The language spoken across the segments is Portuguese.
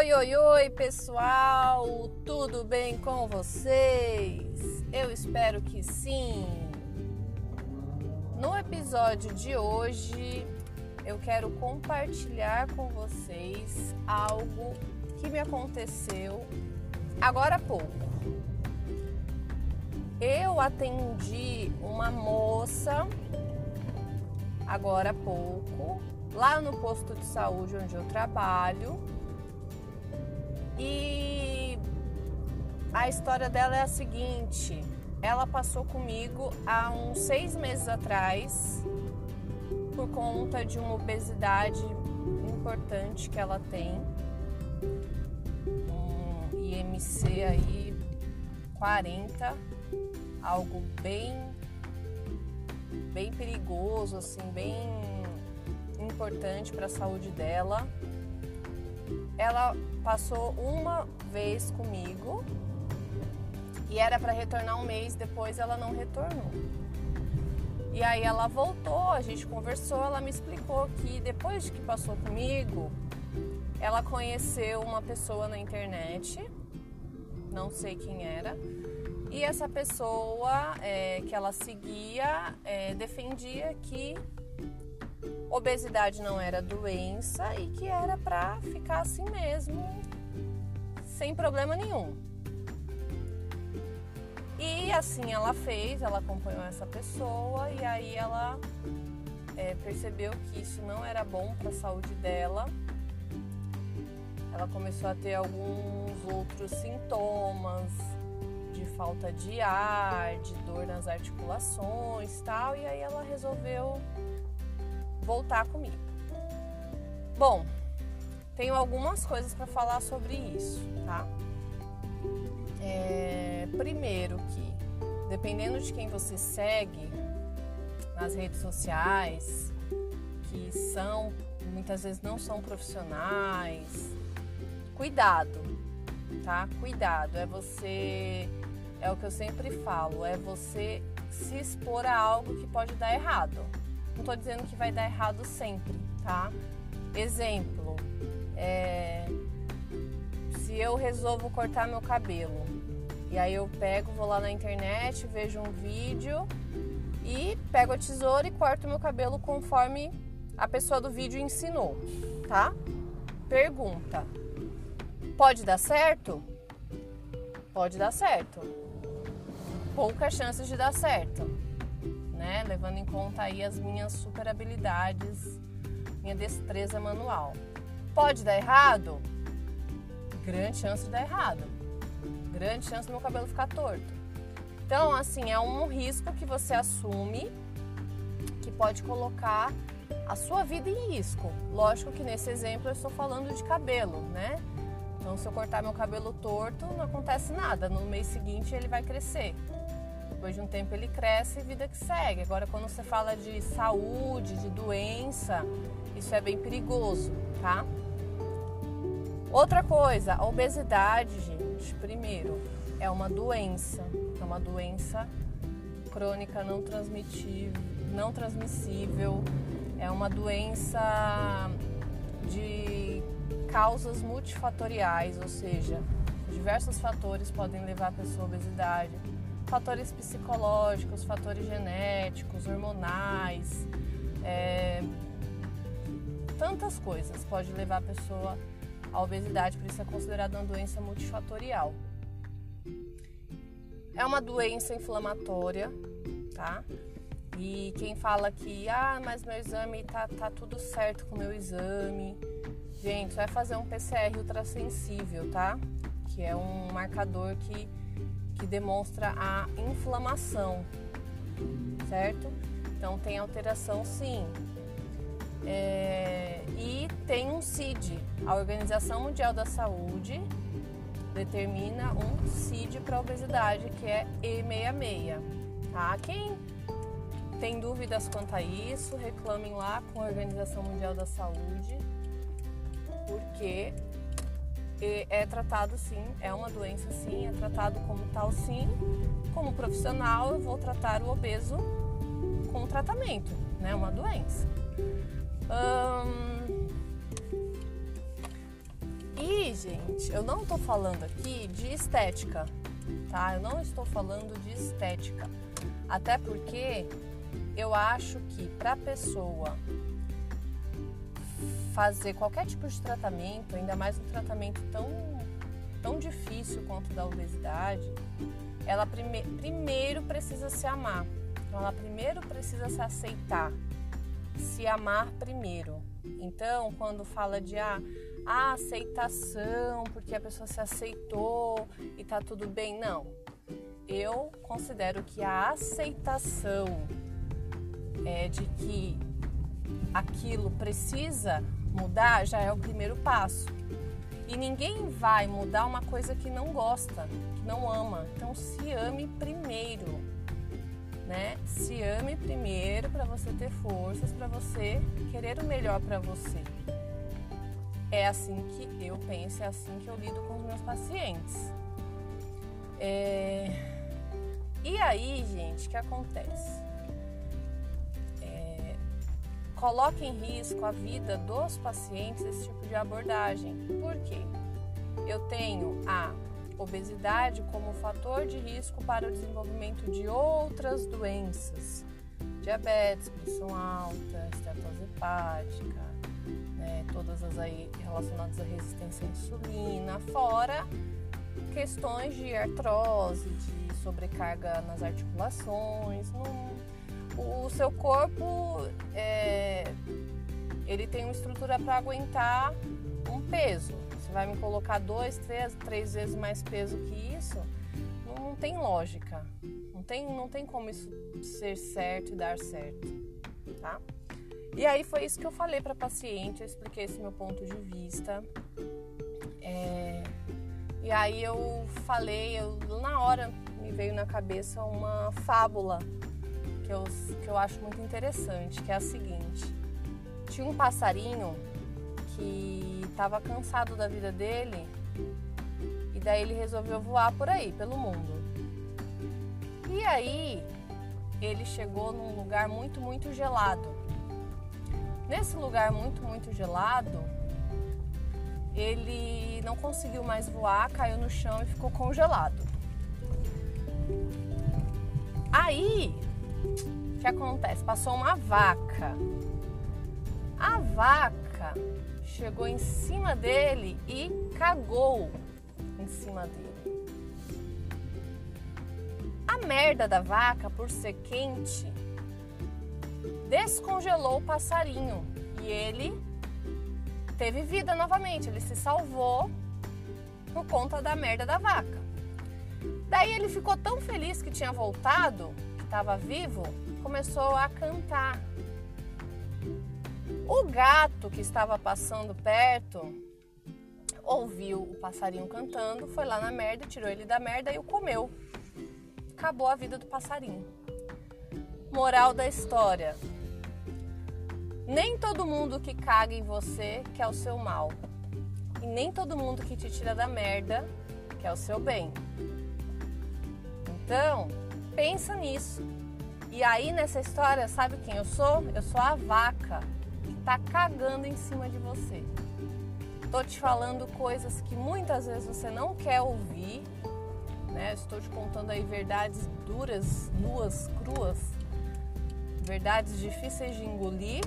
Oi, oi, oi, pessoal! Tudo bem com vocês? Eu espero que sim. No episódio de hoje, eu quero compartilhar com vocês algo que me aconteceu agora há pouco. Eu atendi uma moça agora há pouco, lá no posto de saúde onde eu trabalho. E a história dela é a seguinte: ela passou comigo há uns seis meses atrás por conta de uma obesidade importante que ela tem, um IMC aí 40, algo bem bem perigoso, assim, bem importante para a saúde dela. Ela passou uma vez comigo e era para retornar um mês, depois ela não retornou. E aí ela voltou, a gente conversou, ela me explicou que depois de que passou comigo, ela conheceu uma pessoa na internet, não sei quem era, e essa pessoa é, que ela seguia é, defendia que obesidade não era doença e que era para ficar assim mesmo, sem problema nenhum. E assim ela fez, ela acompanhou essa pessoa e aí ela é, percebeu que isso não era bom para a saúde dela. Ela começou a ter alguns outros sintomas, de falta de ar, de dor nas articulações tal, e aí ela resolveu voltar comigo. Bom, tenho algumas coisas para falar sobre isso, tá? É, primeiro que, dependendo de quem você segue nas redes sociais, que são muitas vezes não são profissionais, cuidado, tá? Cuidado, é você é o que eu sempre falo, é você se expor a algo que pode dar errado. Não estou dizendo que vai dar errado sempre, tá? Exemplo, é, se eu resolvo cortar meu cabelo e aí eu pego, vou lá na internet, vejo um vídeo e pego a tesoura e corto meu cabelo conforme a pessoa do vídeo ensinou, tá? Pergunta: pode dar certo? Pode dar certo poucas chances de dar certo, né? Levando em conta aí as minhas super habilidades, minha destreza manual. Pode dar errado? Grande chance de dar errado. Grande chance do meu cabelo ficar torto. Então, assim, é um risco que você assume que pode colocar a sua vida em risco. Lógico que nesse exemplo eu estou falando de cabelo, né? Então, se eu cortar meu cabelo torto, não acontece nada. No mês seguinte ele vai crescer. Depois de um tempo ele cresce e vida que segue. Agora, quando você fala de saúde, de doença, isso é bem perigoso, tá? Outra coisa, a obesidade, gente, primeiro, é uma doença, é uma doença crônica não transmitível, não transmissível, é uma doença de causas multifatoriais, ou seja, diversos fatores podem levar a pessoa à obesidade fatores psicológicos, fatores genéticos, hormonais, é, tantas coisas pode levar a pessoa à obesidade, por isso é considerada uma doença multifatorial. É uma doença inflamatória, tá? E quem fala que, ah, mas meu exame tá, tá tudo certo com meu exame. Gente, vai fazer um PCR ultrassensível, tá? Que é um marcador que que demonstra a inflamação, certo? Então tem alteração sim. É, e tem um CID, a Organização Mundial da Saúde determina um CID para obesidade que é E66, tá? Quem tem dúvidas quanto a isso, reclamem lá com a Organização Mundial da Saúde, porque é tratado sim, é uma doença sim, é tratado como tal sim. Como profissional, eu vou tratar o obeso com tratamento, né? Uma doença. Hum... E, gente, eu não tô falando aqui de estética, tá? Eu não estou falando de estética. Até porque eu acho que para pessoa fazer qualquer tipo de tratamento, ainda mais um tratamento tão, tão difícil quanto da obesidade, ela prime primeiro precisa se amar. Então, ela primeiro precisa se aceitar, se amar primeiro. Então, quando fala de ah, a aceitação, porque a pessoa se aceitou e tá tudo bem, não. Eu considero que a aceitação é de que aquilo precisa mudar já é o primeiro passo. E ninguém vai mudar uma coisa que não gosta, que não ama. Então se ame primeiro, né? Se ame primeiro para você ter forças, para você querer o melhor para você. É assim que eu penso, é assim que eu lido com os meus pacientes. É... E aí, gente, o que acontece? Coloca em risco a vida dos pacientes esse tipo de abordagem. Por quê? Eu tenho a obesidade como fator de risco para o desenvolvimento de outras doenças, diabetes, pressão alta, estetose hepática, né, todas as aí relacionadas à resistência à insulina, fora questões de artrose, de sobrecarga nas articulações, no, seu corpo é, ele tem uma estrutura para aguentar um peso. Você vai me colocar dois, três, três vezes mais peso que isso? Não, não tem lógica. Não tem, não tem como isso ser certo e dar certo, tá? E aí foi isso que eu falei para paciente, eu expliquei esse meu ponto de vista. É, e aí eu falei, eu, na hora me veio na cabeça uma fábula que eu, que eu acho muito interessante, que é a seguinte. Tinha um passarinho que estava cansado da vida dele e daí ele resolveu voar por aí, pelo mundo. E aí ele chegou num lugar muito, muito gelado. Nesse lugar muito, muito gelado, ele não conseguiu mais voar, caiu no chão e ficou congelado. Aí o que acontece? Passou uma vaca. A vaca chegou em cima dele e cagou em cima dele. A merda da vaca, por ser quente, descongelou o passarinho e ele teve vida novamente. Ele se salvou por conta da merda da vaca. Daí ele ficou tão feliz que tinha voltado estava vivo, começou a cantar. O gato que estava passando perto ouviu o passarinho cantando, foi lá na merda, tirou ele da merda e o comeu. Acabou a vida do passarinho. Moral da história: nem todo mundo que caga em você quer o seu mal. E nem todo mundo que te tira da merda quer o seu bem. Então, pensa nisso. E aí nessa história, sabe quem eu sou? Eu sou a vaca que tá cagando em cima de você. Tô te falando coisas que muitas vezes você não quer ouvir, né? Estou te contando aí verdades duras, nuas, cruas, verdades difíceis de engolir,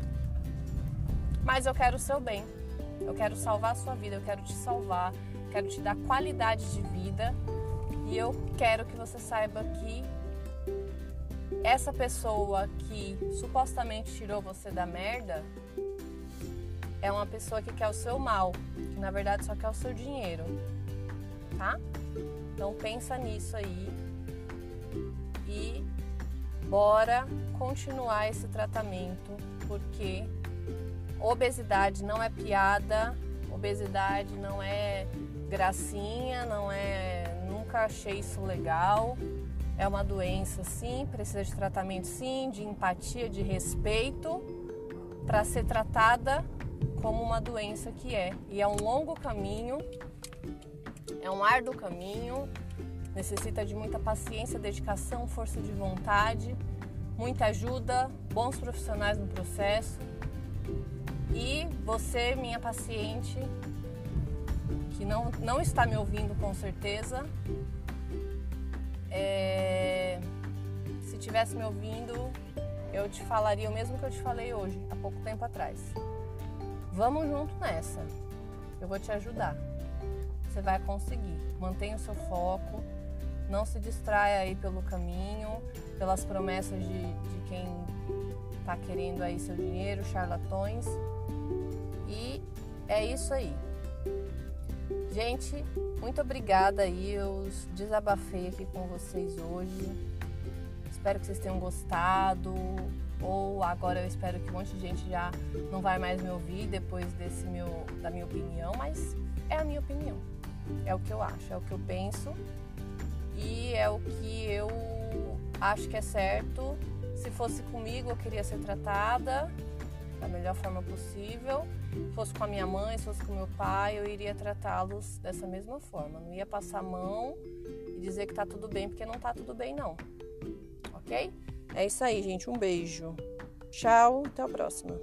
mas eu quero o seu bem. Eu quero salvar a sua vida, eu quero te salvar, quero te dar qualidade de vida e eu quero que você saiba que essa pessoa que supostamente tirou você da merda é uma pessoa que quer o seu mal, que na verdade só quer o seu dinheiro, tá? Então pensa nisso aí e bora continuar esse tratamento, porque obesidade não é piada, obesidade não é gracinha, não é nunca achei isso legal. É uma doença, sim, precisa de tratamento, sim, de empatia, de respeito, para ser tratada como uma doença que é. E é um longo caminho, é um árduo caminho, necessita de muita paciência, dedicação, força de vontade, muita ajuda, bons profissionais no processo. E você, minha paciente, que não, não está me ouvindo com certeza. É, se tivesse me ouvindo, eu te falaria o mesmo que eu te falei hoje, há pouco tempo atrás. Vamos junto nessa. Eu vou te ajudar. Você vai conseguir. Mantenha o seu foco. Não se distraia aí pelo caminho, pelas promessas de, de quem está querendo aí seu dinheiro, charlatões. E é isso aí. Gente, muito obrigada aí. Eu desabafei aqui com vocês hoje. Espero que vocês tenham gostado. Ou agora eu espero que um monte de gente já não vai mais me ouvir depois desse meu, da minha opinião, mas é a minha opinião. É o que eu acho, é o que eu penso e é o que eu acho que é certo. Se fosse comigo, eu queria ser tratada da melhor forma possível. Se fosse com a minha mãe, se fosse com meu pai, eu iria tratá-los dessa mesma forma. Não ia passar a mão e dizer que tá tudo bem, porque não tá tudo bem, não. Ok? É isso aí, gente. Um beijo. Tchau, até a próxima.